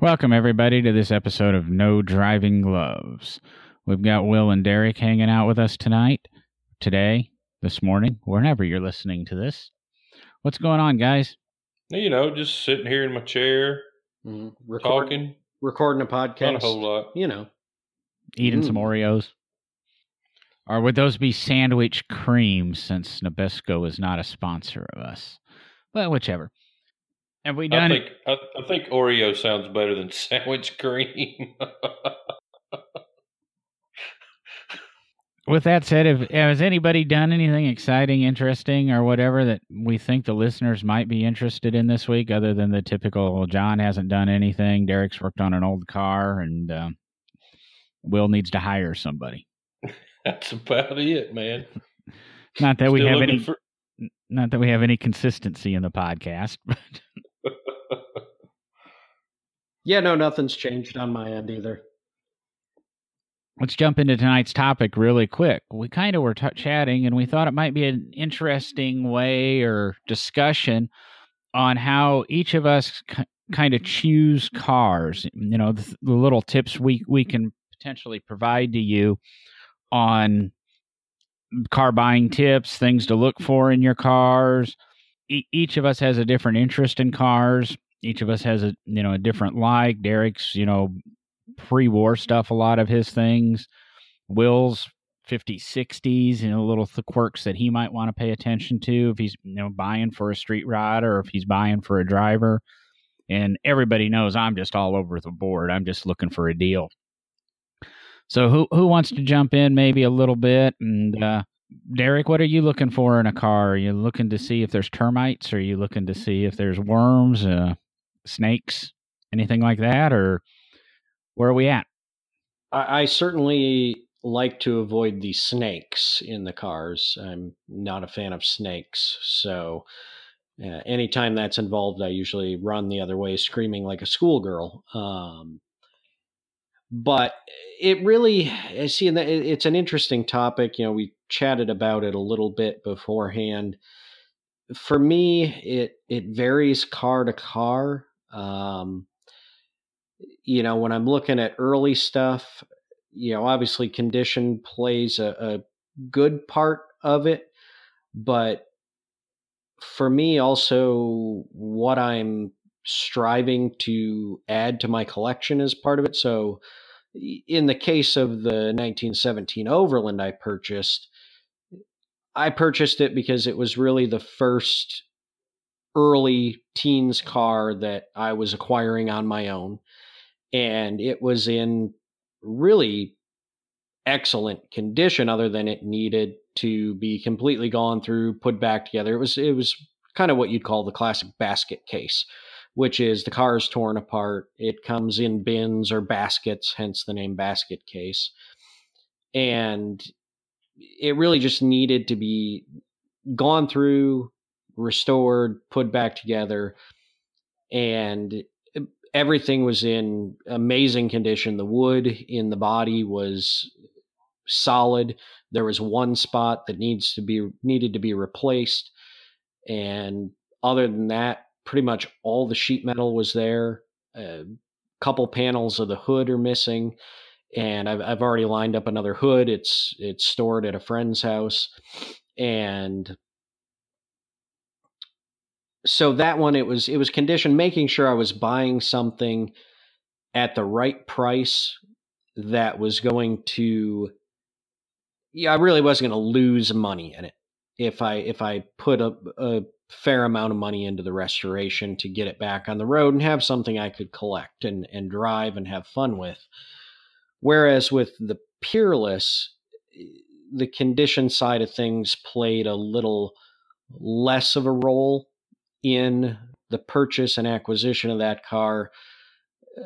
Welcome, everybody, to this episode of No Driving Gloves. We've got Will and Derek hanging out with us tonight, today, this morning, whenever you're listening to this. What's going on, guys? You know, just sitting here in my chair, Mm, record- talking. recording a Not a whole lot. You know, Eating some Mm. Oreos? Or would those be sandwich creams since Nabisco is not a sponsor of us? Well, whichever. Have we I done think I, I think Oreo sounds better than sandwich cream. With that said, has anybody done anything exciting, interesting, or whatever that we think the listeners might be interested in this week, other than the typical? John hasn't done anything. Derek's worked on an old car, and um, Will needs to hire somebody. That's about it, man. Not that we have any, for- not that we have any consistency in the podcast, but yeah, no, nothing's changed on my end either. let's jump into tonight's topic really quick. We kind of were t- mm-hmm. chatting, and we thought it might be an interesting way or discussion on how each of us k- kind of choose cars. You know, the, the little tips we we can potentially provide to you on car buying tips, things to look for in your cars. E- each of us has a different interest in cars. Each of us has a you know a different like. Derek's you know pre-war stuff. A lot of his things. Will's 50s, 60s, you know, little th- quirks that he might want to pay attention to if he's you know buying for a street ride or if he's buying for a driver. And everybody knows I'm just all over the board. I'm just looking for a deal. So who who wants to jump in maybe a little bit and uh Derek, what are you looking for in a car? Are you looking to see if there's termites? Are you looking to see if there's worms, uh, snakes, anything like that, or where are we at? I, I certainly like to avoid the snakes in the cars. I'm not a fan of snakes, so uh, anytime that's involved, I usually run the other way, screaming like a schoolgirl. Um, but it really, I see, and it's an interesting topic. You know, we chatted about it a little bit beforehand. For me, it it varies car to car. Um, you know, when I'm looking at early stuff, you know, obviously condition plays a, a good part of it, but for me, also what I'm striving to add to my collection is part of it. So, in the case of the 1917 Overland I purchased, I purchased it because it was really the first early teens car that I was acquiring on my own. And it was in really excellent condition other than it needed to be completely gone through, put back together. It was it was kind of what you'd call the classic basket case, which is the car is torn apart. It comes in bins or baskets, hence the name basket case. And it really just needed to be gone through, restored, put back together, and eh, everything was in amazing condition. The wood in the body was solid. There was one spot that needs to be needed to be replaced, and other than that, pretty much all the sheet metal was there. A couple panels of the hood are missing, and I've I've already lined up another hood. It's it's stored at a friend's house, and so that one it was it was conditioned making sure I was buying something at the right price that was going to yeah, I really wasn't going to lose money in it if I if I put a, a fair amount of money into the restoration to get it back on the road and have something I could collect and and drive and have fun with. Whereas with the Peerless, eh, the condition side of things played a little less of a role in the purchase and acquisition of that car. Uh,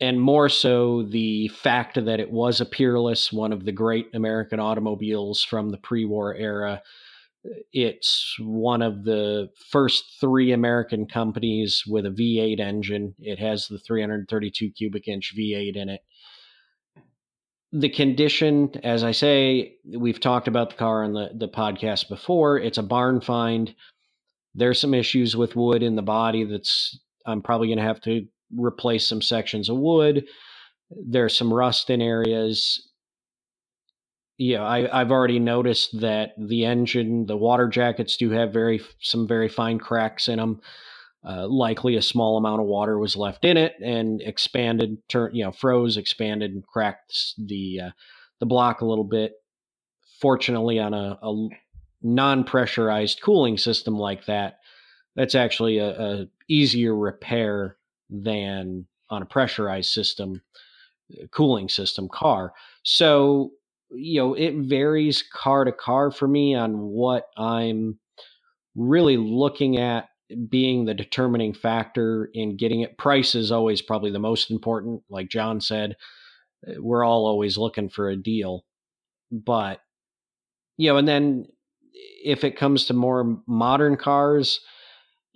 and more so the fact that it was a Peerless, one of the great American automobiles from the pre war era. It's one of the first three American companies with a V8 engine. It has the 332 cubic inch V8 in it. The condition, as I say, we've talked about the car on the, the podcast before. It's a barn find. There's some issues with wood in the body that's I'm probably going to have to replace some sections of wood. There's some rust in areas. Yeah, I, I've already noticed that the engine, the water jackets do have very some very fine cracks in them. Uh, likely a small amount of water was left in it and expanded, turn you know, froze, expanded, and cracked the uh, the block a little bit. Fortunately, on a, a non-pressurized cooling system like that, that's actually a, a easier repair than on a pressurized system, uh, cooling system car. So you know, it varies car to car for me on what I'm really looking at being the determining factor in getting it. Price is always probably the most important. Like John said, uh, we're all always looking for a deal. But, you know, and then if it comes to more modern cars,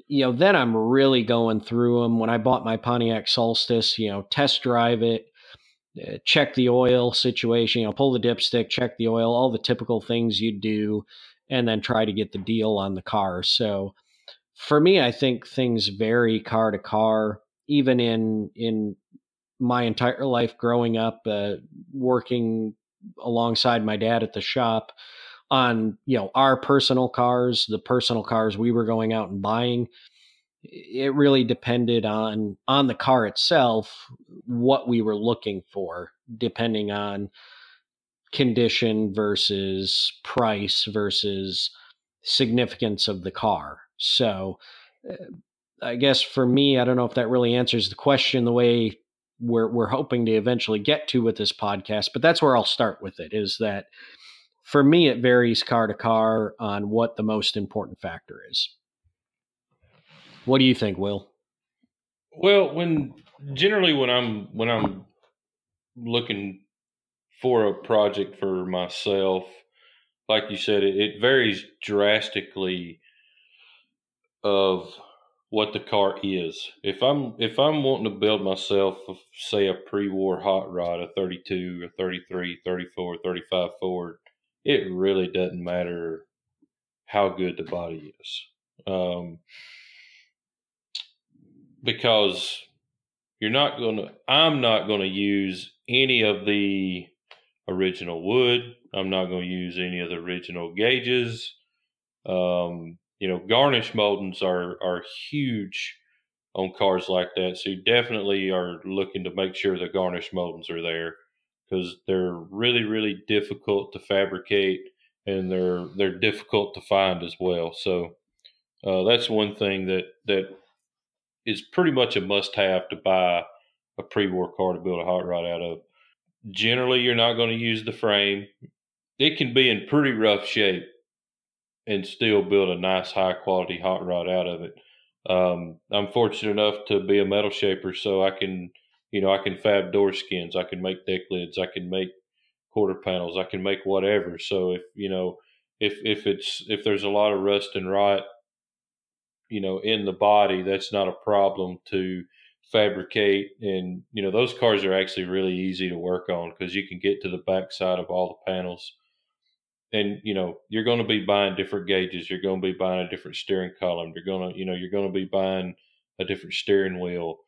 you know, then I'm really going through them. When I bought my Pontiac Solstice, you know, test drive it, uh, check the oil situation, you know, pull the dipstick, check the oil, all the typical things you do, and then try to get the deal on the car. So, for me, I think things vary car to car. Even in in my entire life growing up, uh, working alongside my dad at the shop on you know our personal cars, the personal cars we were going out and buying. It really depended on on the car itself, what we were looking for, depending on condition versus price versus significance of the car. So uh, I guess for me, I don't know if that really answers the question the way we're we're hoping to eventually get to with this podcast, but that's where I'll start with it is that for me it varies car to car on what the most important factor is. What do you think, Will? Well, when generally when I'm when I'm looking for a project for myself, like you said, it, it varies drastically of what the car is. If I'm if I'm wanting to build myself say a pre-war hot rod, a 32 or 33, 34, 35 Ford, it really doesn't matter how good the body is. Um, because you're not going to I'm not going to use any of the original wood. I'm not going to use any of the original gauges. Um, you know, garnish moldings are are huge on cars like that. So you definitely are looking to make sure the garnish moldings are there because they're really really difficult to fabricate and they're they're difficult to find as well. So uh, that's one thing that that is pretty much a must have to buy a pre-war car to build a hot rod out of. Generally, you're not going to use the frame. It can be in pretty rough shape and still build a nice high quality hot rod out of it. Um, I'm fortunate enough to be a metal shaper, so I can, you know, I can fab door skins, I can make deck lids, I can make quarter panels, I can make whatever. So if you know, if if it's if there's a lot of rust and rot, you know, in the body, that's not a problem to fabricate. And you know, those cars are actually really easy to work on because you can get to the backside of all the panels and you know you're going to be buying different gauges you're going to be buying a different steering column you're going to you know you're going to be buying a different steering wheel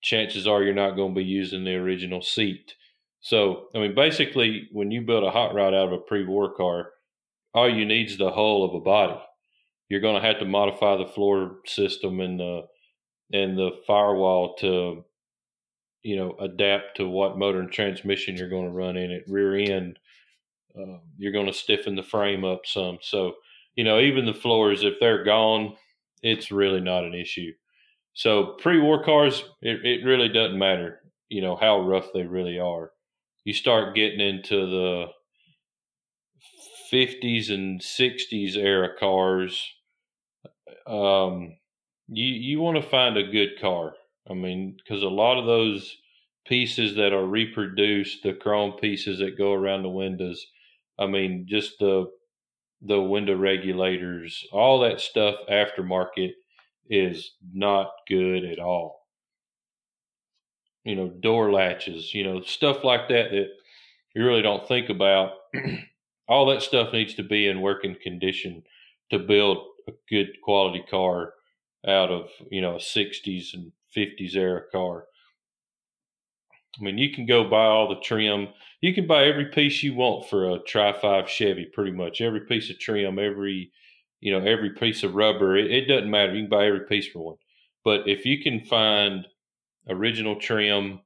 chances are you're not going to be using the original seat so i mean basically when you build a hot rod out of a pre-war car all you need is the hull of a body you're going to have to modify the floor system and the and the firewall to you know adapt to what motor and transmission you're going to run in it rear end uh, you're going to stiffen the frame up some. So, you know, even the floors, if they're gone, it's really not an issue. So, pre war cars, it, it really doesn't matter, you know, how rough they really are. You start getting into the 50s and 60s era cars, um, you, you want to find a good car. I mean, because a lot of those pieces that are reproduced, the chrome pieces that go around the windows, I mean, just the the window regulators, all that stuff aftermarket is not good at all. You know, door latches, you know, stuff like that that you really don't think about. all that stuff needs to be in working condition to build a good quality car out of, you know, a 60s and 50s era car. I mean, you can go buy all the trim. You can buy every piece you want for a Tri Five Chevy, pretty much every piece of trim, every you know, every piece of rubber. It, it doesn't matter. You can buy every piece for one. But if you can find original trim,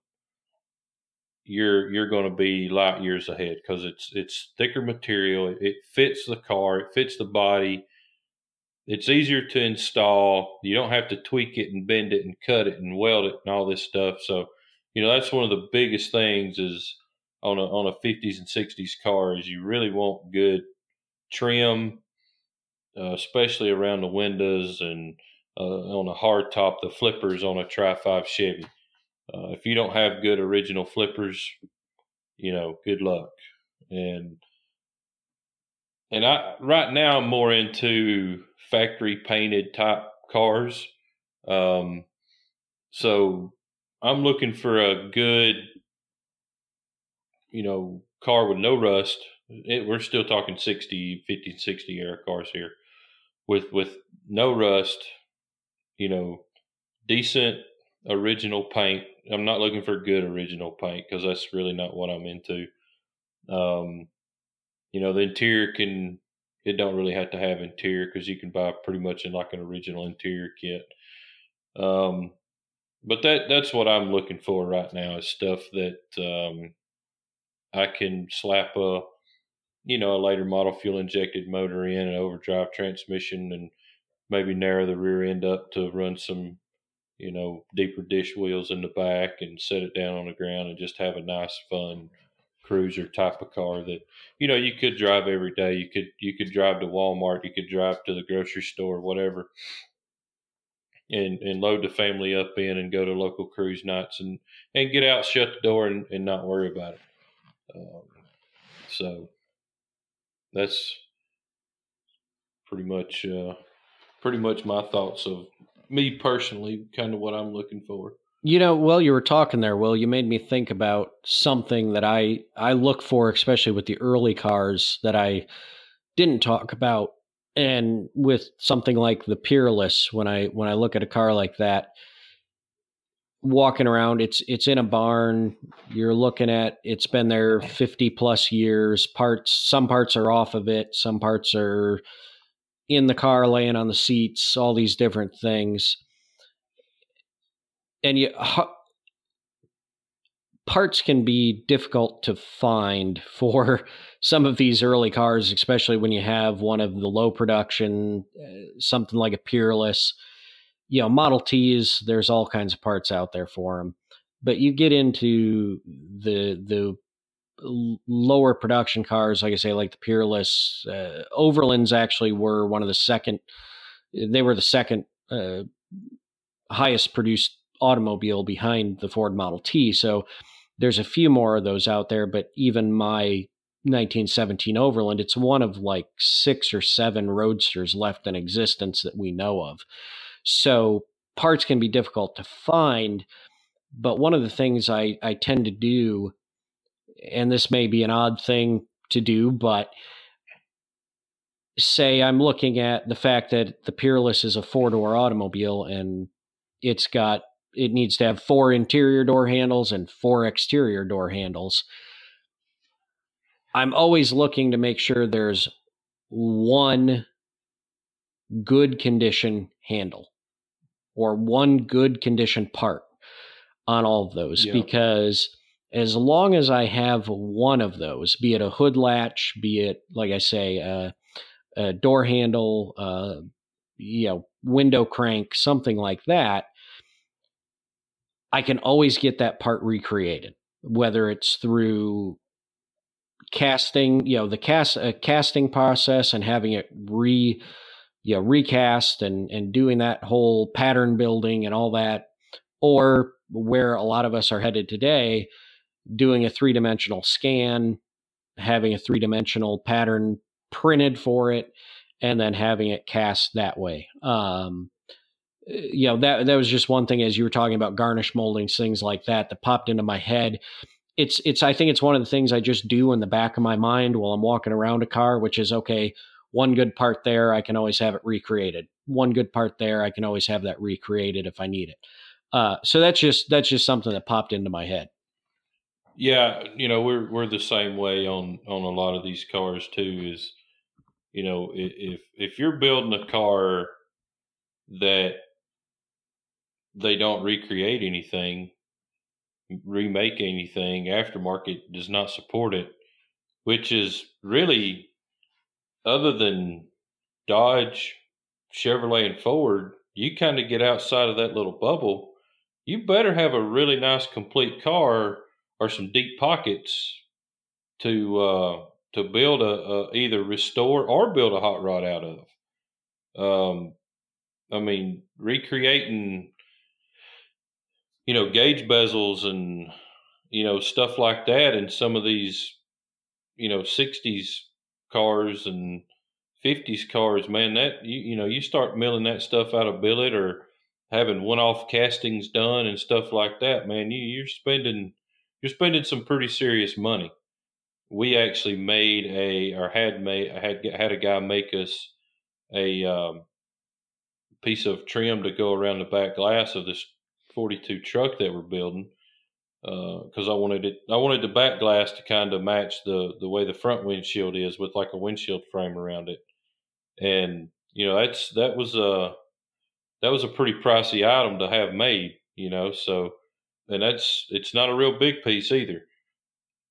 you're you're going to be light years ahead because it's it's thicker material. It, it fits the car. It fits the body. It's easier to install. You don't have to tweak it and bend it and cut it and weld it and all this stuff. So, you know, that's one of the biggest things is on a on a 50s and 60s car is you really want good trim, uh, especially around the windows and uh, on the hard top, the flippers on a Tri Five Chevy. Uh, if you don't have good original flippers, you know, good luck. And and I right now I'm more into factory painted type cars. Um, so I'm looking for a good, you know, car with no rust. It, we're still talking 60, 50, 60 era cars here with with no rust, you know, decent original paint. I'm not looking for good original paint because that's really not what I'm into. Um, you know, the interior can it don't really have to have interior because you can buy pretty much in like an original interior kit. Um, but that that's what I'm looking for right now is stuff that um, I can slap a you know, a later model fuel injected motor in, an overdrive transmission, and maybe narrow the rear end up to run some, you know, deeper dish wheels in the back and set it down on the ground and just have a nice, fun cruiser type of car that you know you could drive every day. You could you could drive to Walmart, you could drive to the grocery store, whatever, and and load the family up in and go to local cruise nights and and get out, shut the door, and, and not worry about it. Um, so that's pretty much uh, pretty much my thoughts of me personally, kind of what I'm looking for. You know, while you were talking there, Will, you made me think about something that I I look for, especially with the early cars that I didn't talk about, and with something like the Peerless. When I when I look at a car like that, walking around it's it's in a barn. You're looking at it's been there 50 plus years. Parts some parts are off of it some parts are in the car laying on the seats all these different things. And you parts can be difficult to find for some of these early cars especially when you have one of the low production uh, something like a peerless you know, Model Ts, there's all kinds of parts out there for them. But you get into the the lower production cars, like I say, like the Peerless, uh, Overlands actually were one of the second. They were the second uh, highest produced automobile behind the Ford Model T. So there's a few more of those out there, but even my 1917 Overland, it's one of like six or seven roadsters left in existence that we know of. So parts can be difficult to find. But one of the things I, I tend to do, and this may be an odd thing to do, but say I'm looking at the fact that the Peerless is a four door automobile and it's got it needs to have four interior door handles and four exterior door handles. I'm always looking to make sure there's one good condition handle or one good condition part on all of those. Because as long as I have one of those, be it a hood latch, be it like I say, uh, a door handle, uh, you know, window crank, something like that, I can always get that part recreated, whether it's through casting, you know, the cast uh, casting process and having it re you know, recast and and doing that whole pattern building and all that, or where a lot of us are headed today, doing a three dimensional scan, having a three dimensional pattern printed for it, and then having it cast that way. Um, you know that that was just one thing as you were talking about garnish moldings, things like that that popped into my head. It's it's I think it's one of the things I just do in the back of my mind while I'm walking around a car, which is okay one good part there, I can always have it recreated. One good part there, I can always have that recreated if I need it. Uh, so that's just that's just something that popped into my head. Yeah, you know we're we're the same way on on a lot of these cars too. Is you know if if you're building a car that they don't recreate anything, remake anything, aftermarket does not support it, which is really other than Dodge, Chevrolet, and Ford, you kind of get outside of that little bubble. You better have a really nice complete car or some deep pockets to uh, to build a, a, either restore or build a hot rod out of. Um, I mean, recreating, you know, gauge bezels and you know stuff like that in some of these, you know, '60s cars and 50s cars, man, that you, you know, you start milling that stuff out of billet or having one-off castings done and stuff like that, man, you, you're spending you're spending some pretty serious money. We actually made a or had made had had a guy make us a um, piece of trim to go around the back glass of this 42 truck that we're building because uh, I wanted it. I wanted the back glass to kind of match the the way the front windshield is with like a windshield frame around it, and you know that's that was a that was a pretty pricey item to have made. You know, so and that's it's not a real big piece either.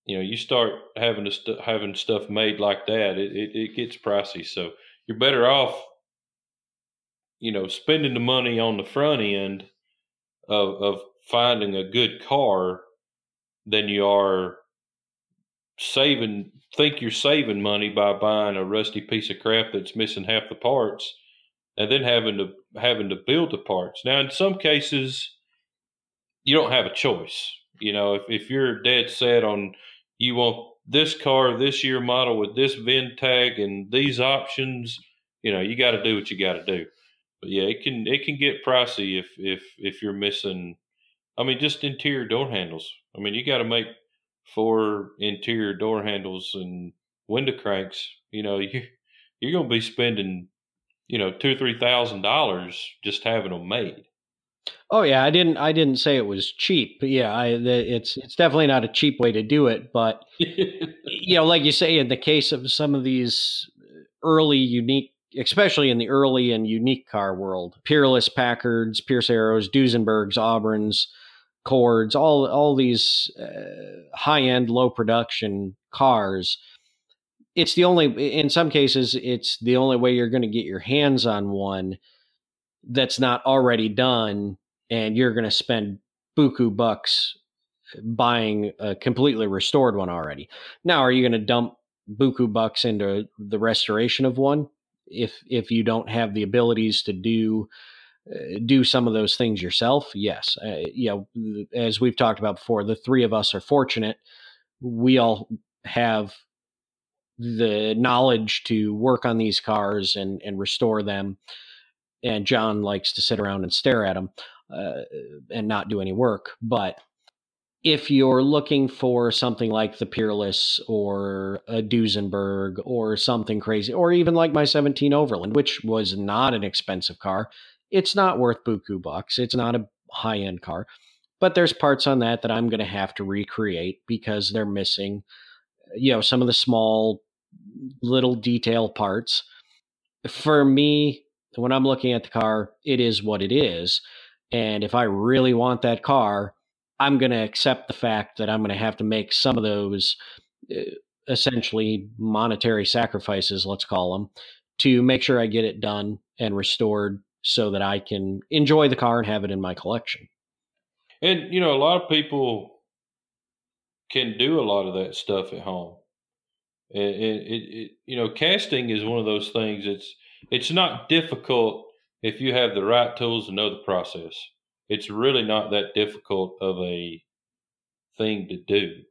You know, you start having to st- having stuff made like that, it, it, it gets pricey. So you're better off, you know, spending the money on the front end of of finding a good car than you are saving think you're saving money by buying a rusty piece of crap that's missing half the parts and then having to having to build the parts. Now in some cases you don't have a choice. You know, if, if you're dead set on you want this car, this year model with this VIN tag and these options, you know, you got to do what you got to do. But yeah, it can it can get pricey if if if you're missing. I mean, just interior door handles. I mean, you got to make four interior door handles and window cranks. You know, you you're going to be spending, you know, two three thousand dollars just having them made. Oh yeah, I didn't. I didn't say it was cheap. Yeah, I, the, it's it's definitely not a cheap way to do it. But you know, like you say, in the case of some of these early unique, especially in the early and unique car world, Peerless Packards, Pierce Arrows, Duesenbergs, Auburns, Cords, all all these uh, high end, low production cars. It's the only. In some cases, it's the only way you're going to get your hands on one that's not already done and you're going to spend buku bucks buying a completely restored one already. Now, are you going to dump buku bucks into the restoration of one if if you don't have the abilities to do uh, do some of those things yourself? Yes. Uh, you know, as we've talked about before, the three of us are fortunate. We all have the knowledge to work on these cars and and restore them and John likes to sit around and stare at them uh, and not do any work. But if you're looking for something like the Peerless or a Duesenberg or something crazy, or even like my 17 Overland, which was not an expensive car, it's not worth buku bucks. It's not a high end car. But there's parts on that that I'm going to have to recreate because they're missing, you know, some of the small little detail parts. For me, when I'm looking at the car, it is what it is. And if I really want that car, I'm going to accept the fact that I'm going to have to make some of those uh, essentially monetary sacrifices, let's call them, to make sure I get it done and restored so that I can enjoy the car and have it in my collection. And, you know, a lot of people can do a lot of that stuff at home. It, it, it, you know, casting is one of those things. It's it's not difficult if you have the right tools and know the process. It's really not that difficult of a thing to do.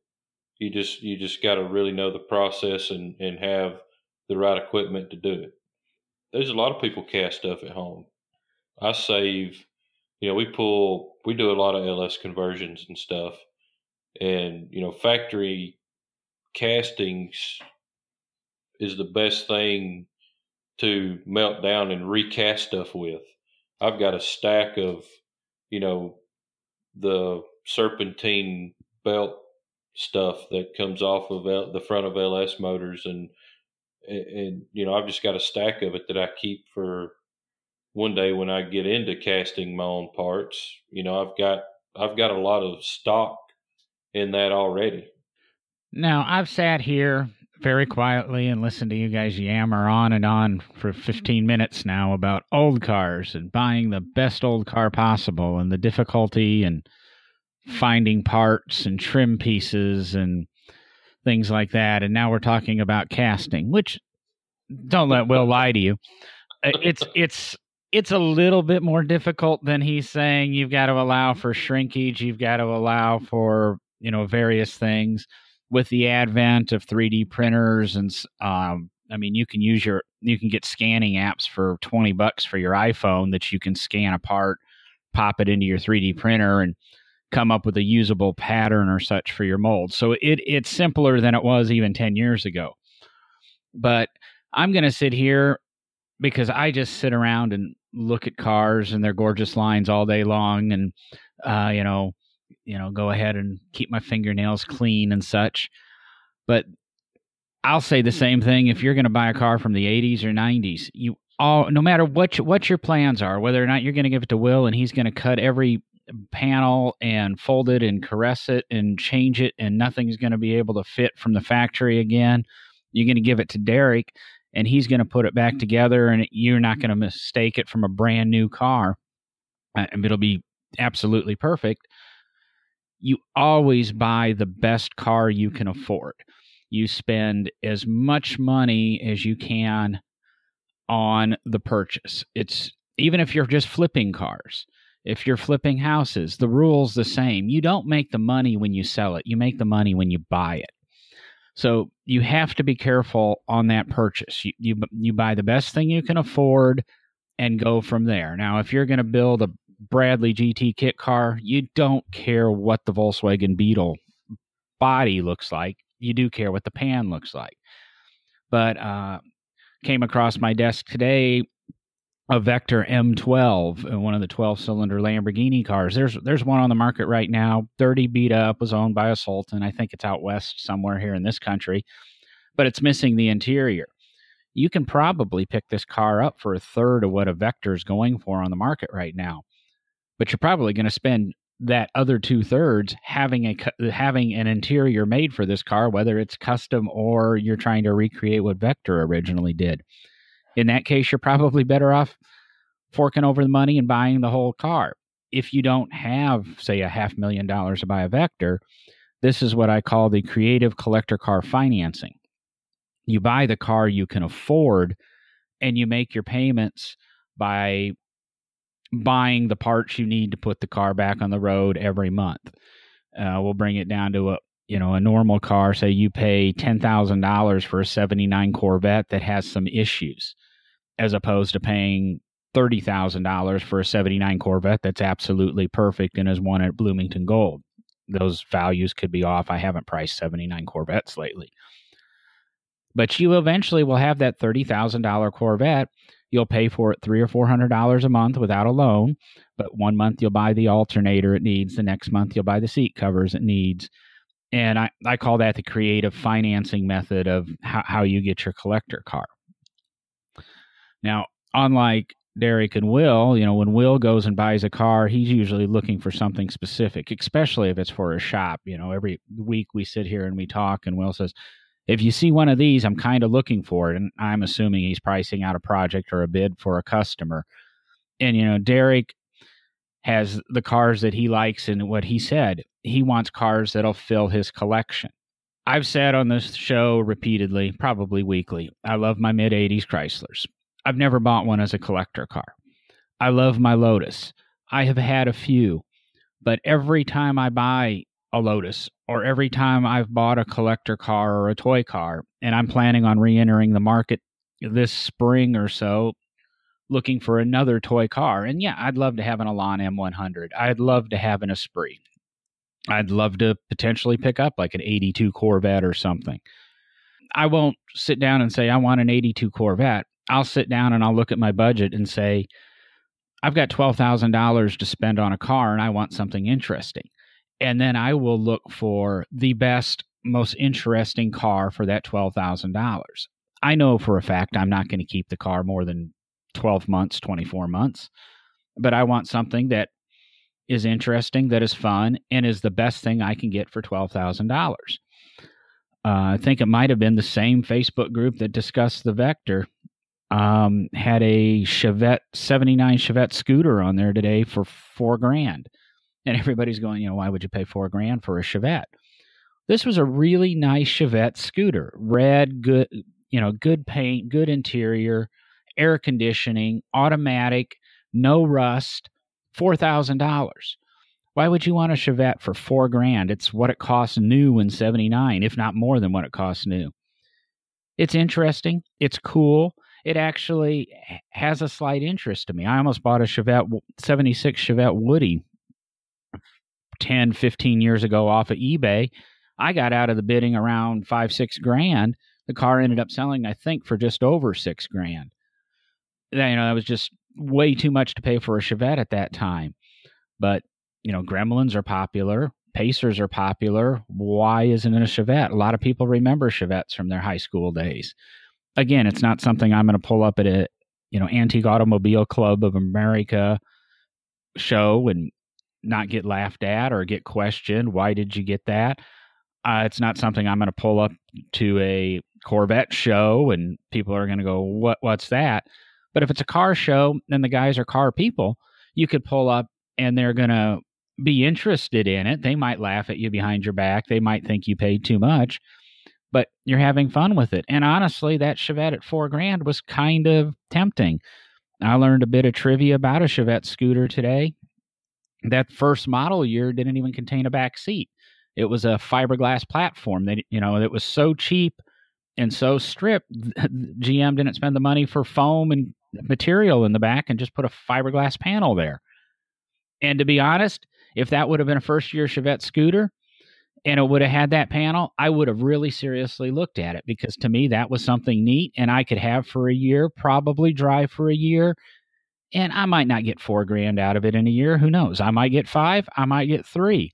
You just you just got to really know the process and and have the right equipment to do it. There's a lot of people cast stuff at home. I save, you know, we pull we do a lot of LS conversions and stuff, and you know, factory castings is the best thing to melt down and recast stuff with. I've got a stack of, you know, the serpentine belt stuff that comes off of L- the front of LS motors, and, and and you know I've just got a stack of it that I keep for one day when I get into casting my own parts. You know I've got I've got a lot of stock in that already. Now I've sat here very quietly and listened to you guys yammer on and on for 15 minutes now about old cars and buying the best old car possible and the difficulty and finding parts and trim pieces and things like that. And now we're talking about casting, which don't let Will lie to you. It's it's it's a little bit more difficult than he's saying. You've got to allow for shrinkage. You've got to allow for you know various things with the advent of 3D printers and um, I mean you can use your you can get scanning apps for 20 bucks for your iPhone that you can scan a part, pop it into your 3D printer and come up with a usable pattern or such for your mold. So it it's simpler than it was even 10 years ago. But I'm going to sit here because I just sit around and look at cars and their gorgeous lines all day long and uh, you know, you know, go ahead and keep my fingernails clean and such. But I'll say the same thing if you're going to buy a car from the 80s or 90s, you all no matter what what your plans are, whether or not you're going to give it to Will and he's going to cut every panel and fold it and caress it and change it and nothing's going to be able to fit from the factory again you're going to give it to derek and he's going to put it back mm-hmm. together and you're not going to mistake it from a brand new car. And it'll be absolutely perfect. You always buy the best car you can mm-hmm. afford. You spend as much money as you can on the purchase. It's even if you're just flipping cars if you're flipping houses, the rule's the same. You don't make the money when you sell it, you make the money when you buy it. So you have to be careful on that purchase. You, you, you buy the best thing you can afford and go from there. Now, if you're going to build a Bradley GT kit car, you don't care what the Volkswagen Beetle body looks like. You do care what the pan looks like. But uh, came across my desk today a Vector M12, uh, one of the 12-cylinder Lamborghini cars. There's there's one on the market right now. 30 beat up, was owned by a Sultan. I think it's out west somewhere here in this country, but it's missing the interior. You can probably pick this car up for a third of what a Vector is going for on the market right now, but you're probably going to spend that other two thirds having a having an interior made for this car, whether it's custom or you're trying to recreate what Vector originally did in that case, you're probably better off forking over the money and buying the whole car. If you don't have, say, a half million dollars to buy a Vector, this is what I call the creative collector car financing. You buy the car you can afford and you make your payments by buying the parts you need to put the car back on the road every month. Uh, we'll bring it down to a you know a normal car. Say you pay ten thousand dollars for a '79 Corvette that has some issues as opposed to paying $30,000 for a 79 Corvette that's absolutely perfect and is one at Bloomington Gold. Those values could be off. I haven't priced 79 Corvettes lately. But you eventually will have that $30,000 Corvette. You'll pay for it three or four hundred dollars a month without a loan. But one month you'll buy the alternator it needs. The next month you'll buy the seat covers it needs. And I, I call that the creative financing method of how, how you get your collector car. Now, unlike Derek and Will, you know, when Will goes and buys a car, he's usually looking for something specific, especially if it's for a shop. You know, every week we sit here and we talk, and Will says, if you see one of these, I'm kind of looking for it. And I'm assuming he's pricing out a project or a bid for a customer. And, you know, Derek has the cars that he likes, and what he said, he wants cars that'll fill his collection. I've said on this show repeatedly, probably weekly, I love my mid 80s Chryslers. I've never bought one as a collector car. I love my Lotus. I have had a few, but every time I buy a Lotus or every time I've bought a collector car or a toy car, and I'm planning on re entering the market this spring or so, looking for another toy car. And yeah, I'd love to have an Elan M100. I'd love to have an Esprit. I'd love to potentially pick up like an 82 Corvette or something. I won't sit down and say I want an 82 Corvette. I'll sit down and I'll look at my budget and say, I've got $12,000 to spend on a car and I want something interesting. And then I will look for the best, most interesting car for that $12,000. I know for a fact I'm not going to keep the car more than 12 months, 24 months, but I want something that is interesting, that is fun, and is the best thing I can get for $12,000. Uh, I think it might have been the same Facebook group that discussed the Vector. Um, had a Chevette 79 Chevette scooter on there today for four grand. And everybody's going, you know, why would you pay four grand for a Chevette? This was a really nice Chevette scooter. Red, good, you know, good paint, good interior, air conditioning, automatic, no rust, $4,000. Why would you want a Chevette for four grand? It's what it costs new in 79, if not more than what it costs new. It's interesting. It's cool. It actually has a slight interest to me. I almost bought a Chevette 76 Chevette Woody 10, 15 years ago off of eBay. I got out of the bidding around five, six grand. The car ended up selling, I think, for just over six grand. You know, that was just way too much to pay for a Chevette at that time. But you know, Gremlins are popular, Pacers are popular. Why isn't it a Chevette? A lot of people remember Chevettes from their high school days. Again, it's not something I'm going to pull up at a, you know, Antique Automobile Club of America show and not get laughed at or get questioned. Why did you get that? Uh, it's not something I'm going to pull up to a Corvette show and people are going to go, "What? What's that?" But if it's a car show then the guys are car people, you could pull up and they're going to be interested in it. They might laugh at you behind your back. They might think you paid too much, but you're having fun with it. And honestly, that Chevette at four grand was kind of tempting. I learned a bit of trivia about a Chevette scooter today. That first model year didn't even contain a back seat. It was a fiberglass platform that you know it was so cheap and so stripped. GM didn't spend the money for foam and material in the back and just put a fiberglass panel there. And to be honest, if that would have been a first year Chevette scooter and it would have had that panel, I would have really seriously looked at it because to me that was something neat and I could have for a year, probably drive for a year. And I might not get four grand out of it in a year. Who knows? I might get five, I might get three.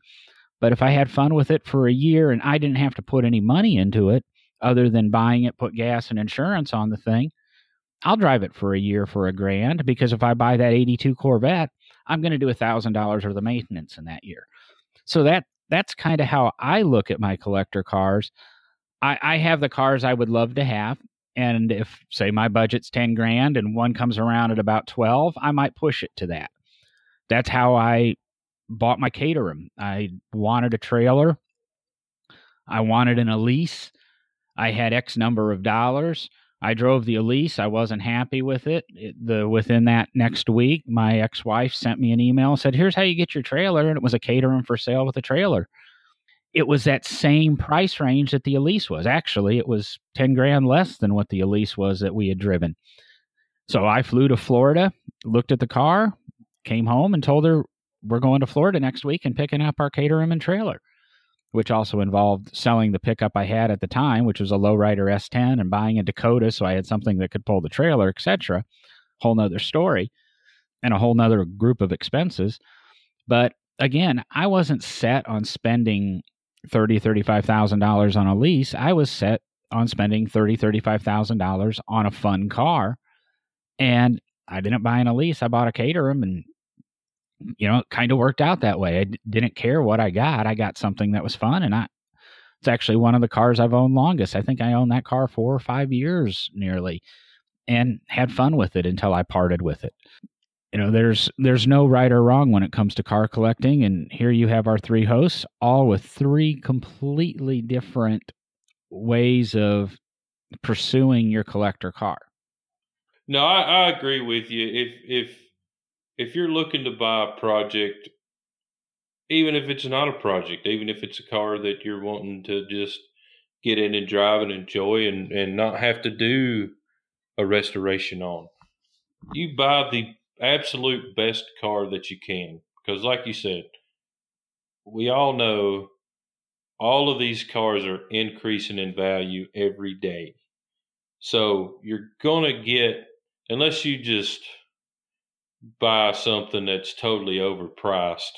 But if I had fun with it for a year and I didn't have to put any money into it other than buying it, put gas and insurance on the thing, I'll drive it for a year for a grand because if I buy that 82 Corvette, I'm going to do a thousand dollars worth of maintenance in that year. So that that's kind of how I look at my collector cars. I, I have the cars I would love to have, and if say my budget's ten grand and one comes around at about twelve, I might push it to that. That's how I bought my Caterham. I wanted a trailer. I wanted an Elise. I had X number of dollars. I drove the Elise. I wasn't happy with it. it. The within that next week, my ex-wife sent me an email said, "Here's how you get your trailer," and it was a Caterham for sale with a trailer. It was that same price range that the Elise was. Actually, it was ten grand less than what the Elise was that we had driven. So I flew to Florida, looked at the car, came home, and told her we're going to Florida next week and picking up our Caterham and trailer which also involved selling the pickup I had at the time, which was a lowrider S10, and buying a Dakota so I had something that could pull the trailer, etc. Whole nother story and a whole nother group of expenses. But again, I wasn't set on spending thirty, thirty-five thousand dollars on a lease. I was set on spending thirty, thirty-five thousand dollars on a fun car, and I didn't buy an Elise. I bought a Caterham, and you know, it kind of worked out that way. I d- didn't care what I got. I got something that was fun, and I. It's actually one of the cars I've owned longest. I think I owned that car four or five years nearly, and had fun with it until I parted with it. You know, there's there's no right or wrong when it comes to car collecting, and here you have our three hosts, all with three completely different ways of pursuing your collector car. No, I, I agree with you. If if if you're looking to buy a project, even if it's not a project, even if it's a car that you're wanting to just get in and drive and enjoy and, and not have to do a restoration on, you buy the absolute best car that you can. Because, like you said, we all know all of these cars are increasing in value every day. So you're going to get, unless you just buy something that's totally overpriced.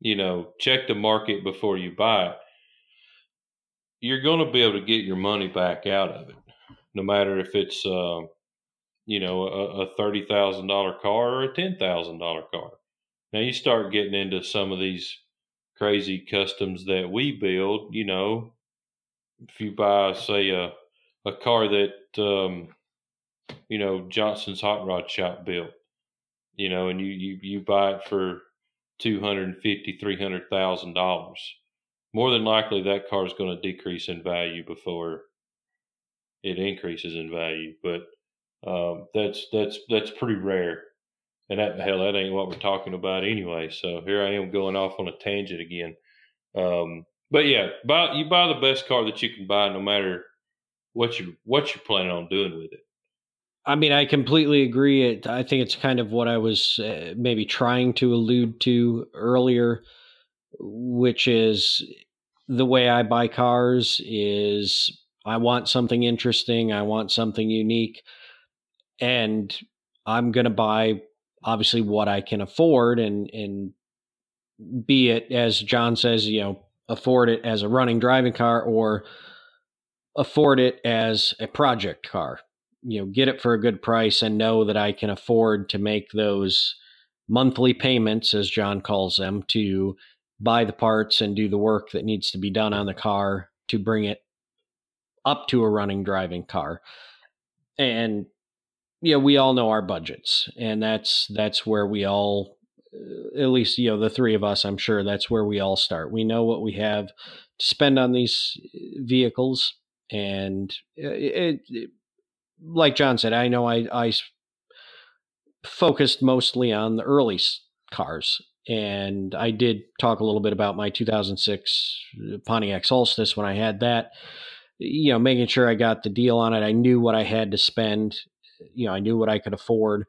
You know, check the market before you buy it. You're going to be able to get your money back out of it, no matter if it's, uh, you know, a, a thirty thousand dollar car or a ten thousand dollar car. Now you start getting into some of these crazy customs that we build. You know, if you buy, say, a a car that um, you know Johnson's Hot Rod Shop built, you know, and you you you buy it for two hundred and fifty, three hundred thousand dollars. More than likely, that car is going to decrease in value before it increases in value. But um, that's that's that's pretty rare. And that hell, that ain't what we're talking about anyway. So here I am going off on a tangent again. Um, but yeah, buy you buy the best car that you can buy, no matter what you what you're planning on doing with it. I mean, I completely agree. It, I think it's kind of what I was uh, maybe trying to allude to earlier, which is the way I buy cars is I want something interesting, I want something unique, and I'm going to buy obviously what I can afford and and be it as John says, you know, afford it as a running driving car or afford it as a project car you know get it for a good price and know that I can afford to make those monthly payments as John calls them to buy the parts and do the work that needs to be done on the car to bring it up to a running driving car. And yeah we all know our budgets and that's that's where we all uh, at least you know the three of us i'm sure that's where we all start. We know what we have to spend on these vehicles and uh, it, it, like John said, I know I, I focused mostly on the early cars. And I did talk a little bit about my 2006 Pontiac Solstice when I had that. You know, making sure I got the deal on it. I knew what I had to spend. You know, I knew what I could afford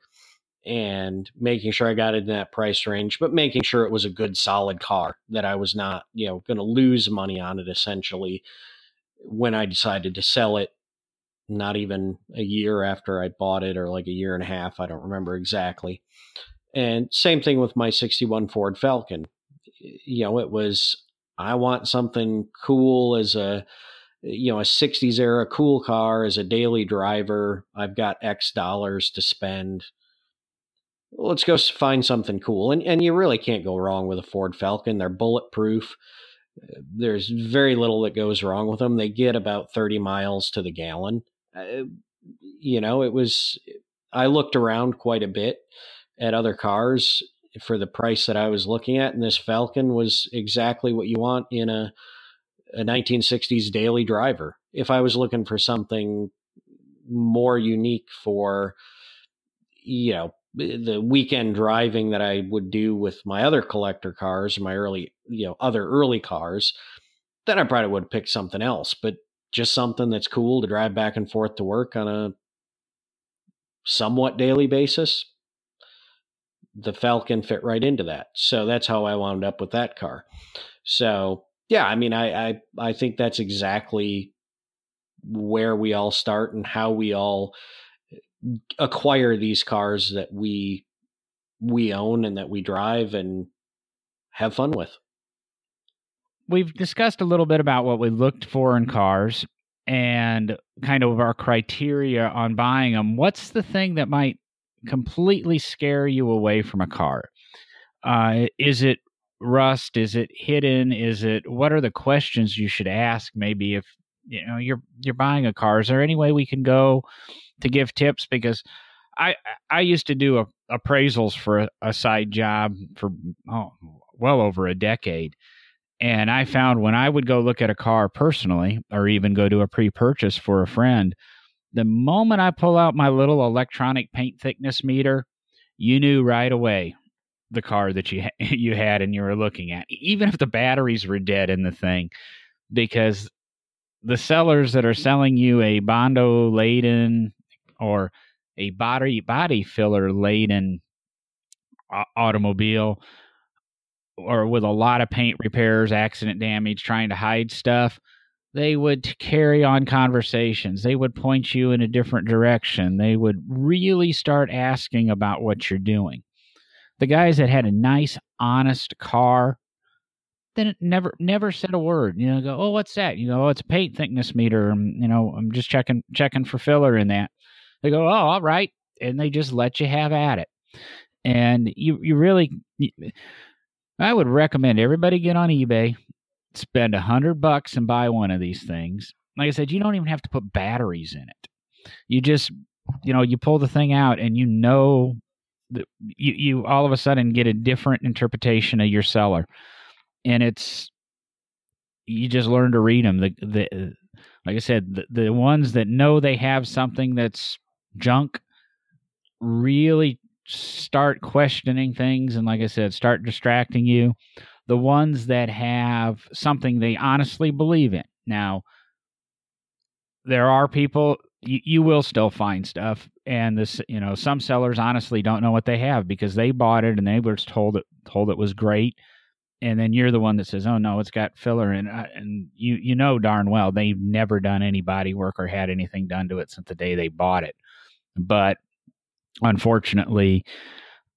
and making sure I got it in that price range, but making sure it was a good, solid car that I was not, you know, going to lose money on it essentially when I decided to sell it not even a year after I bought it, or like a year and a half. I don't remember exactly. And same thing with my 61 Ford Falcon. You know, it was, I want something cool as a, you know, a 60s era cool car as a daily driver. I've got X dollars to spend. Let's go find something cool. And, and you really can't go wrong with a Ford Falcon. They're bulletproof. There's very little that goes wrong with them. They get about 30 miles to the gallon. Uh, you know, it was, I looked around quite a bit at other cars for the price that I was looking at, and this Falcon was exactly what you want in a, a 1960s daily driver. If I was looking for something more unique for, you know, the weekend driving that I would do with my other collector cars, my early, you know, other early cars, then I probably would pick something else. But just something that's cool to drive back and forth to work on a somewhat daily basis, the Falcon fit right into that. So that's how I wound up with that car. So yeah, I mean, I I, I think that's exactly where we all start and how we all acquire these cars that we we own and that we drive and have fun with we've discussed a little bit about what we looked for in cars and kind of our criteria on buying them. What's the thing that might completely scare you away from a car? Uh, is it rust? Is it hidden? Is it what are the questions you should ask? Maybe if you know you're you're buying a car, is there any way we can go to give tips? Because I I used to do a, appraisals for a, a side job for oh, well over a decade and I found when I would go look at a car personally, or even go to a pre purchase for a friend, the moment I pull out my little electronic paint thickness meter, you knew right away the car that you you had and you were looking at, even if the batteries were dead in the thing, because the sellers that are selling you a bondo laden or a body body filler laden automobile or with a lot of paint repairs, accident damage, trying to hide stuff, they would carry on conversations. They would point you in a different direction. They would really start asking about what you're doing. The guys that had a nice, honest car, then never never said a word. You know, go, oh, what's that? You go, oh, it's a paint thickness meter. I'm, you know, I'm just checking checking for filler in that. They go, oh, all right, and they just let you have at it. And you you really, I would recommend everybody get on eBay, spend a hundred bucks and buy one of these things. Like I said, you don't even have to put batteries in it. You just, you know, you pull the thing out and you know that you, you all of a sudden get a different interpretation of your seller. And it's, you just learn to read them. The, the, like I said, the, the ones that know they have something that's junk really start questioning things and like i said start distracting you the ones that have something they honestly believe in. Now, there are people you, you will still find stuff and this you know some sellers honestly don't know what they have because they bought it and they were told it told it was great and then you're the one that says oh no it's got filler and and you you know darn well they've never done any body work or had anything done to it since the day they bought it but unfortunately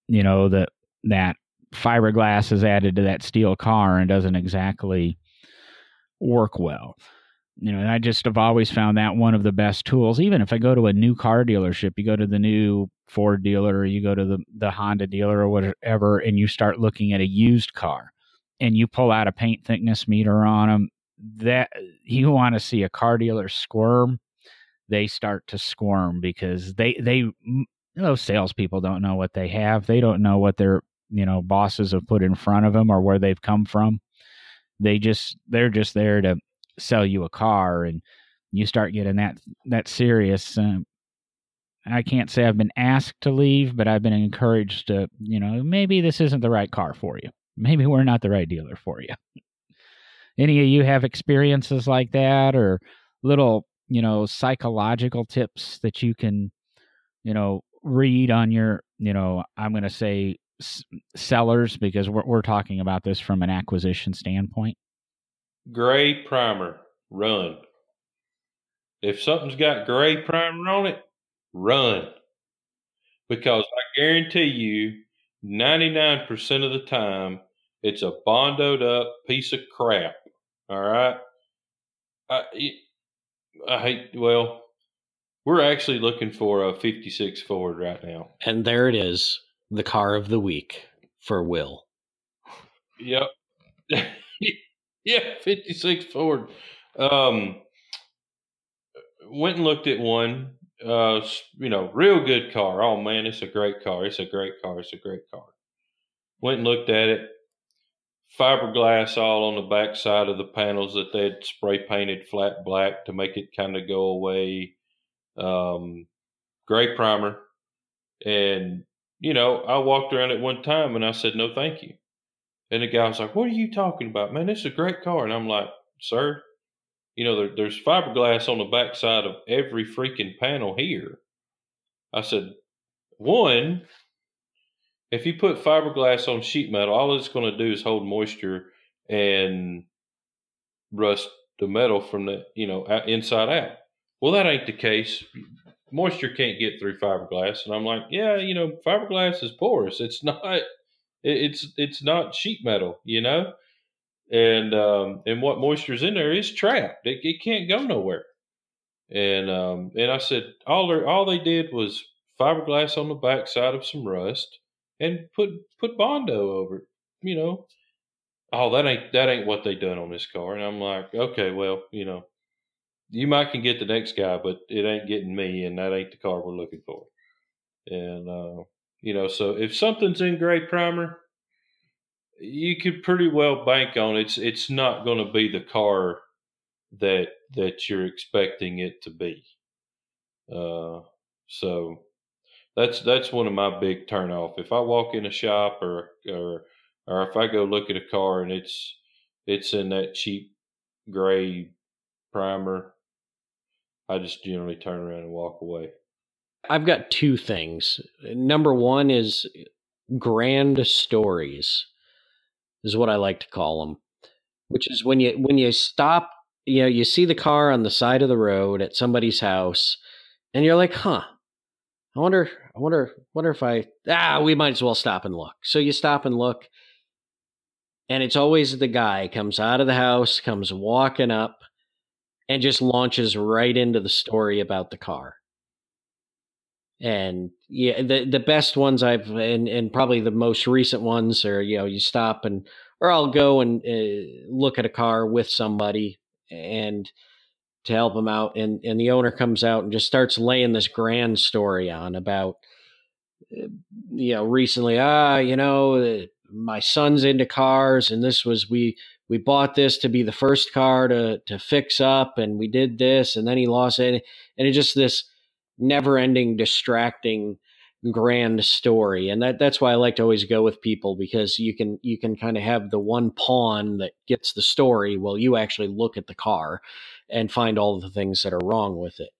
you know that that fiberglass is added to that steel car and doesn't exactly work well. You know, I just have always found that one of the best tools. Even if I go to a new car dealership, you go to the new Ford dealer, or you go to the, the Honda dealer or whatever, and you start looking at a used car and you pull out a paint thickness meter on them, that you want to see a car dealer squirm, they start to squirm because they, they, those salespeople don't know what they have. They don't know what they're you know bosses have put in front of them or where they've come from. They just they're just there to sell you a car and you start getting that that serious um, i can't say i've been asked to leave but i've been encouraged to you know maybe this isn't the right car for you. Maybe we're not the right dealer for you. Any of you have experiences like that or little you know psychological tips that you can you know read on your you know i'm going to say sellers because we're, we're talking about this from an acquisition standpoint? Gray primer, run. If something's got gray primer on it, run. Because I guarantee you, 99% of the time, it's a bondoed up piece of crap. All right. I, I hate, well, we're actually looking for a 56 Ford right now. And there it is the car of the week for Will. Yep. yeah, 56 Ford. Um, went and looked at one. Uh, you know, real good car. Oh man, it's a great car. It's a great car. It's a great car. Went and looked at it. Fiberglass all on the back side of the panels that they had spray painted flat black to make it kind of go away. Um, gray primer, and you know, I walked around at one time and I said, no, thank you. And the guy was like, what are you talking about, man? This is a great car. And I'm like, sir, you know, there, there's fiberglass on the backside of every freaking panel here. I said, one, if you put fiberglass on sheet metal, all it's going to do is hold moisture and rust the metal from the, you know, inside out. Well, that ain't the case moisture can't get through fiberglass. And I'm like, yeah, you know, fiberglass is porous. It's not, it's, it's not sheet metal, you know? And, um, and what moisture's in there is trapped. It, it can't go nowhere. And, um, and I said, all they all they did was fiberglass on the backside of some rust and put, put Bondo over it, you know? Oh, that ain't, that ain't what they done on this car. And I'm like, okay, well, you know, you might can get the next guy, but it ain't getting me, and that ain't the car we're looking for. And uh, you know, so if something's in gray primer, you could pretty well bank on it's it's not going to be the car that that you're expecting it to be. Uh, so that's that's one of my big turnoff. If I walk in a shop or or or if I go look at a car and it's it's in that cheap gray primer, I just generally turn around and walk away. I've got two things. Number one is grand stories, is what I like to call them, which is when you when you stop you know, you see the car on the side of the road at somebody's house, and you're like, huh. I wonder, I wonder, wonder if I ah, we might as well stop and look. So you stop and look, and it's always the guy comes out of the house, comes walking up, and just launches right into the story about the car. And yeah, the the best ones I've and and probably the most recent ones are you know you stop and or I'll go and uh, look at a car with somebody and to help them out and and the owner comes out and just starts laying this grand story on about uh, you know recently ah you know uh, my son's into cars and this was we we bought this to be the first car to to fix up and we did this and then he lost it and it's just this never ending distracting grand story. And that that's why I like to always go with people because you can you can kind of have the one pawn that gets the story while you actually look at the car and find all the things that are wrong with it.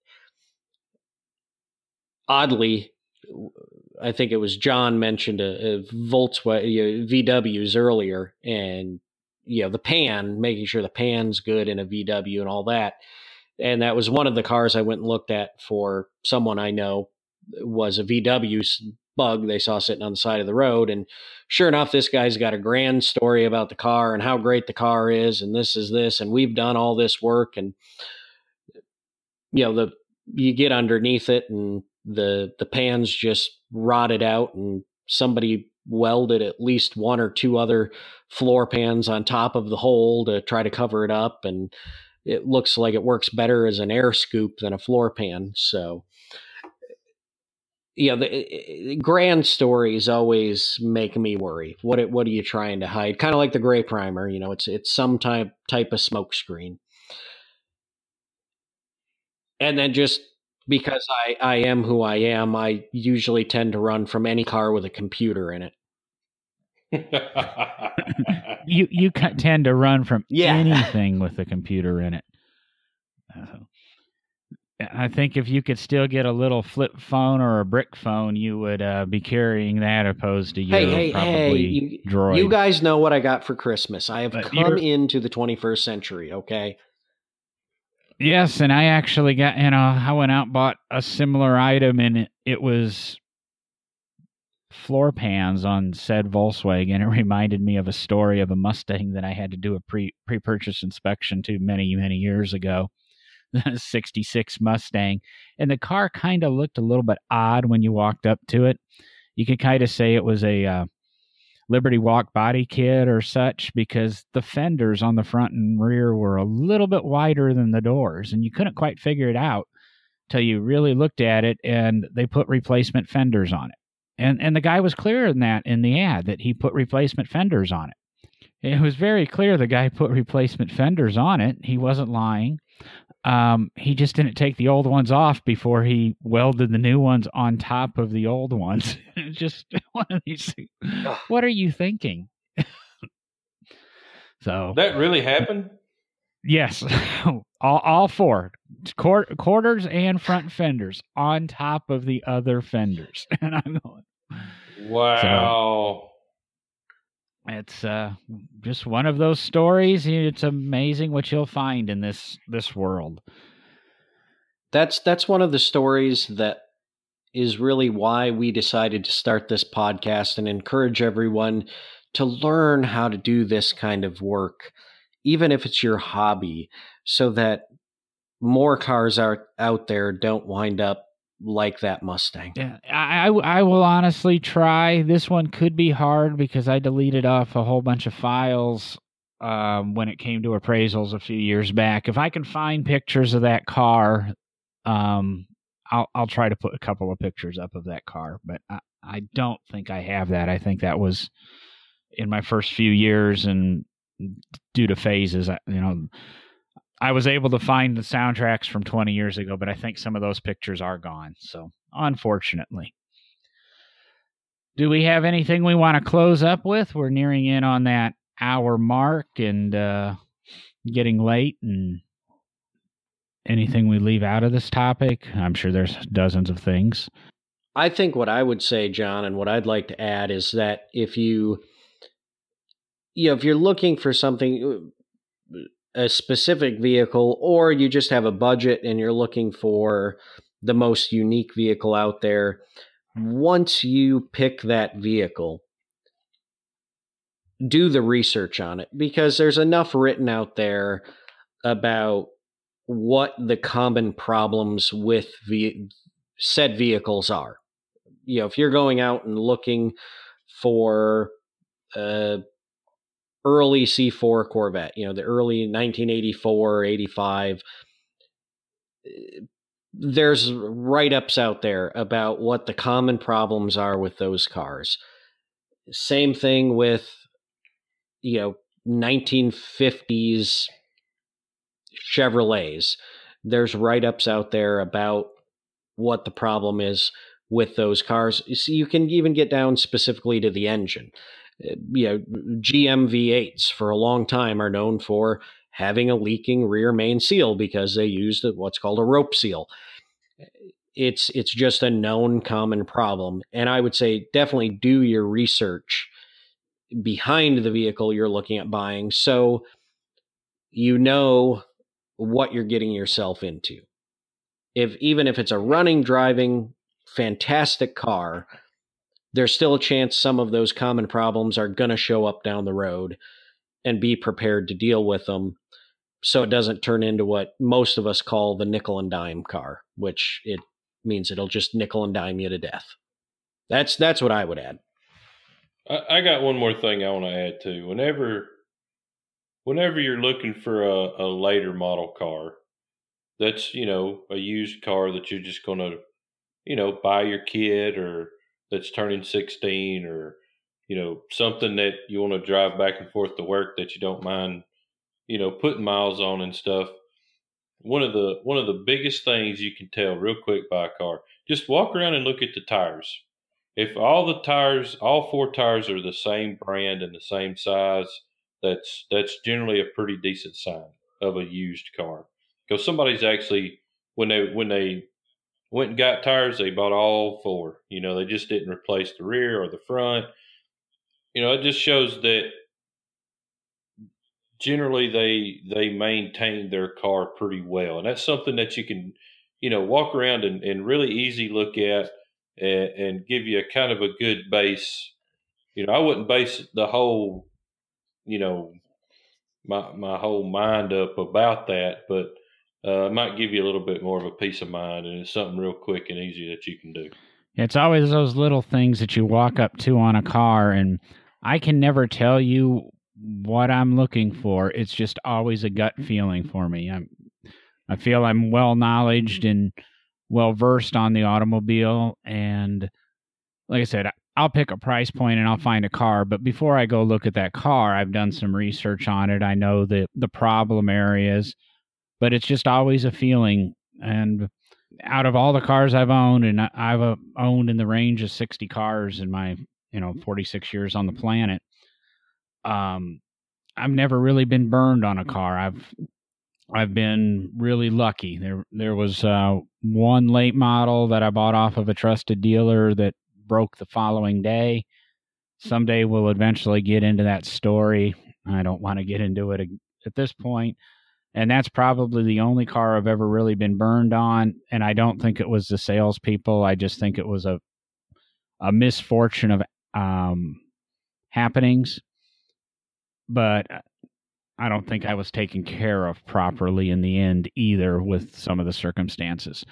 Oddly I think it was John mentioned a, a Volkswagen VWs earlier and you know the pan making sure the pan's good in a VW and all that and that was one of the cars I went and looked at for someone I know was a VW bug they saw sitting on the side of the road. And sure enough, this guy's got a grand story about the car and how great the car is, and this is this, and we've done all this work, and you know the you get underneath it, and the the pans just rotted out, and somebody welded at least one or two other floor pans on top of the hole to try to cover it up and it looks like it works better as an air scoop than a floor pan so yeah, the eh, eh, eh, grand stories always make me worry. What what are you trying to hide? Kind of like the gray primer, you know, it's it's some type type of smoke screen. And then just because I I am who I am, I usually tend to run from any car with a computer in it. you you tend to run from yeah. anything with a computer in it. Uh, I think if you could still get a little flip phone or a brick phone, you would uh, be carrying that opposed to your hey, hey, probably hey, you, droid. You guys know what I got for Christmas. I have but come into the 21st century, okay? Yes, and I actually got, you know, I went out bought a similar item, and it, it was floor pans on said Volkswagen. It reminded me of a story of a Mustang that I had to do a pre pre purchase inspection to many many years ago 66 Mustang. And the car kind of looked a little bit odd when you walked up to it. You could kind of say it was a uh, Liberty Walk body kit or such because the fenders on the front and rear were a little bit wider than the doors. And you couldn't quite figure it out till you really looked at it and they put replacement fenders on it. And, and the guy was clear in that in the ad that he put replacement fenders on it. It was very clear the guy put replacement fenders on it. He wasn't lying um, he just didn't take the old ones off before he welded the new ones on top of the old ones. just one of these. What are you thinking? so that really happened. Yes, all, all four quarters and front fenders on top of the other fenders, and I'm going. Wow. So, it's uh, just one of those stories. It's amazing what you'll find in this this world. That's that's one of the stories that is really why we decided to start this podcast and encourage everyone to learn how to do this kind of work, even if it's your hobby, so that more cars are out there don't wind up like that Mustang. Yeah, I, I, will honestly try. This one could be hard because I deleted off a whole bunch of files um, when it came to appraisals a few years back. If I can find pictures of that car, um, I'll I'll try to put a couple of pictures up of that car. But I, I don't think I have that. I think that was in my first few years and due to phases. You know I was able to find the soundtracks from 20 years ago, but I think some of those pictures are gone. So, unfortunately. Do we have anything we want to close up with? We're nearing in on that hour mark and uh, getting late. And anything we leave out of this topic? I'm sure there's dozens of things. I think what I would say, John, and what I'd like to add is that if you, you know, if you're looking for something, a specific vehicle or you just have a budget and you're looking for the most unique vehicle out there, once you pick that vehicle, do the research on it because there's enough written out there about what the common problems with ve- said vehicles are. You know, if you're going out and looking for a early C4 Corvette, you know, the early 1984, 85, eh, there's write ups out there about what the common problems are with those cars. Same thing with, you know, 1950s Chevrolets. There's write ups out there about what the problem is with those cars. So you can even get down specifically to the engine. You know, GM V8s for a long time are known for having a leaking rear main seal because they used what's called a rope seal. It's it's just a known common problem, and I would say definitely do your research behind the vehicle you're looking at buying, so you know what you're getting yourself into. If even if it's a running, driving, fantastic car, there's still a chance some of those common problems are going to show up down the road and be prepared to deal with them so it doesn't turn into what most of us call the nickel and dime car, which it means it'll just nickel and dime you to death. That's that's what I would add. I, I got one more thing I want to add too. Whenever whenever you're looking for a, a later model car, that's you know a used car that you're just to you know buy your kid or that's turning 16 or you know something that you want to drive back and forth to work that you don't mind you know putting miles on and stuff one of the one of the biggest things you can tell real quick by a car just walk around and look at the tires. If all the tires all four tires are the same brand and the same size that's that's generally a pretty decent sign of a used car because somebody's actually when they when they went and got tires they bought all four. You know they just didn't replace the rear or the front. You know it just shows that generally they they maintain their car pretty well. And that's something that you can you know walk around and, and really easy look at and, and give you a kind of a good base. You know i wouldn't base the whole you know my my whole mind up about that, but uh, might give you a little bit more of a peace of mind, and it's something real quick and easy that you can do. It's always those little things that you walk up to on a car, and I can never tell you what I'm looking for. It's just always a gut feeling for me. I'm, I feel I'm well knowledged and well versed on the automobile, and like I said, I'll pick a price point and I'll find a car. But before I go look at that car, I've done some research on it. I know the the problem areas, but it's just always a feeling. And out of all the cars I've owned, and I've uh, owned in the range of sixty cars in my you know forty six years on the planet, um, I've never really been burned on a car. I've I've been really lucky. There there was uh, one late model that I bought off of a trusted dealer that broke the following day. Someday we'll eventually get into that story. I don't want to get into it at this point. And that's probably the only car I've ever really been burned on. And I don't think it was the salespeople. I just think it was a a misfortune of um, happenings. But I don't think I was taken care of properly in the end either with some of the circumstances.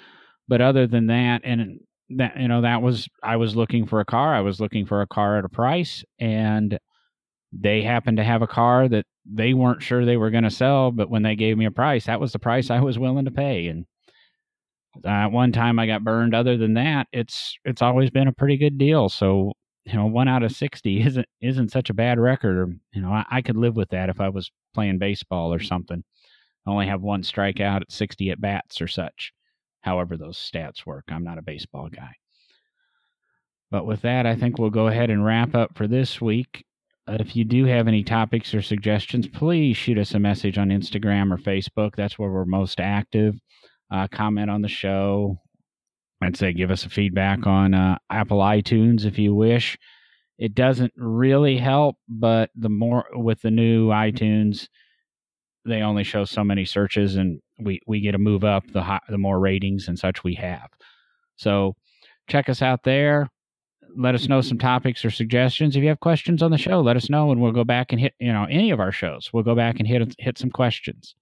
But other than that, and that you know that was I was looking for a car. I was looking for a car at a price, and they happened to have a car that they weren't sure they were going to sell, but when they gave me a price, that was the price I was willing to pay. And at one time I got burned. Other than that, it's it's always been a pretty good deal. So you know, one out of sixty isn't isn't such a bad record. You know, I, I could live with that if I was playing baseball or something. I only have one strikeout at sixty at bats or such however those stats work. I'm not a baseball guy. But with that, I think we'll go ahead and wrap up for this week. Uh, if you do have any topics or suggestions, please shoot us a message on Instagram or Facebook. That's where we're most active. Uh, comment on the show. I'd say give us a feedback on uh, Apple iTunes if you wish. It doesn't really help, but the more with the new iTunes, they only show so many searches, and we we get to move up the high, the more ratings and such we have. So check us out there. Let us know some topics or suggestions. If you have questions on the show, let us know, and we'll go back and hit you know any of our shows. We'll go back and hit hit some questions.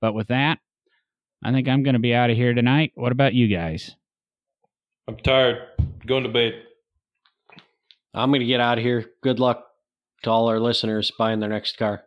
But with that, I think I'm going to be out of here tonight. What about you guys? I'm tired. Going to bed. I'm going to get out of here. Good luck to all our listeners buying their next car.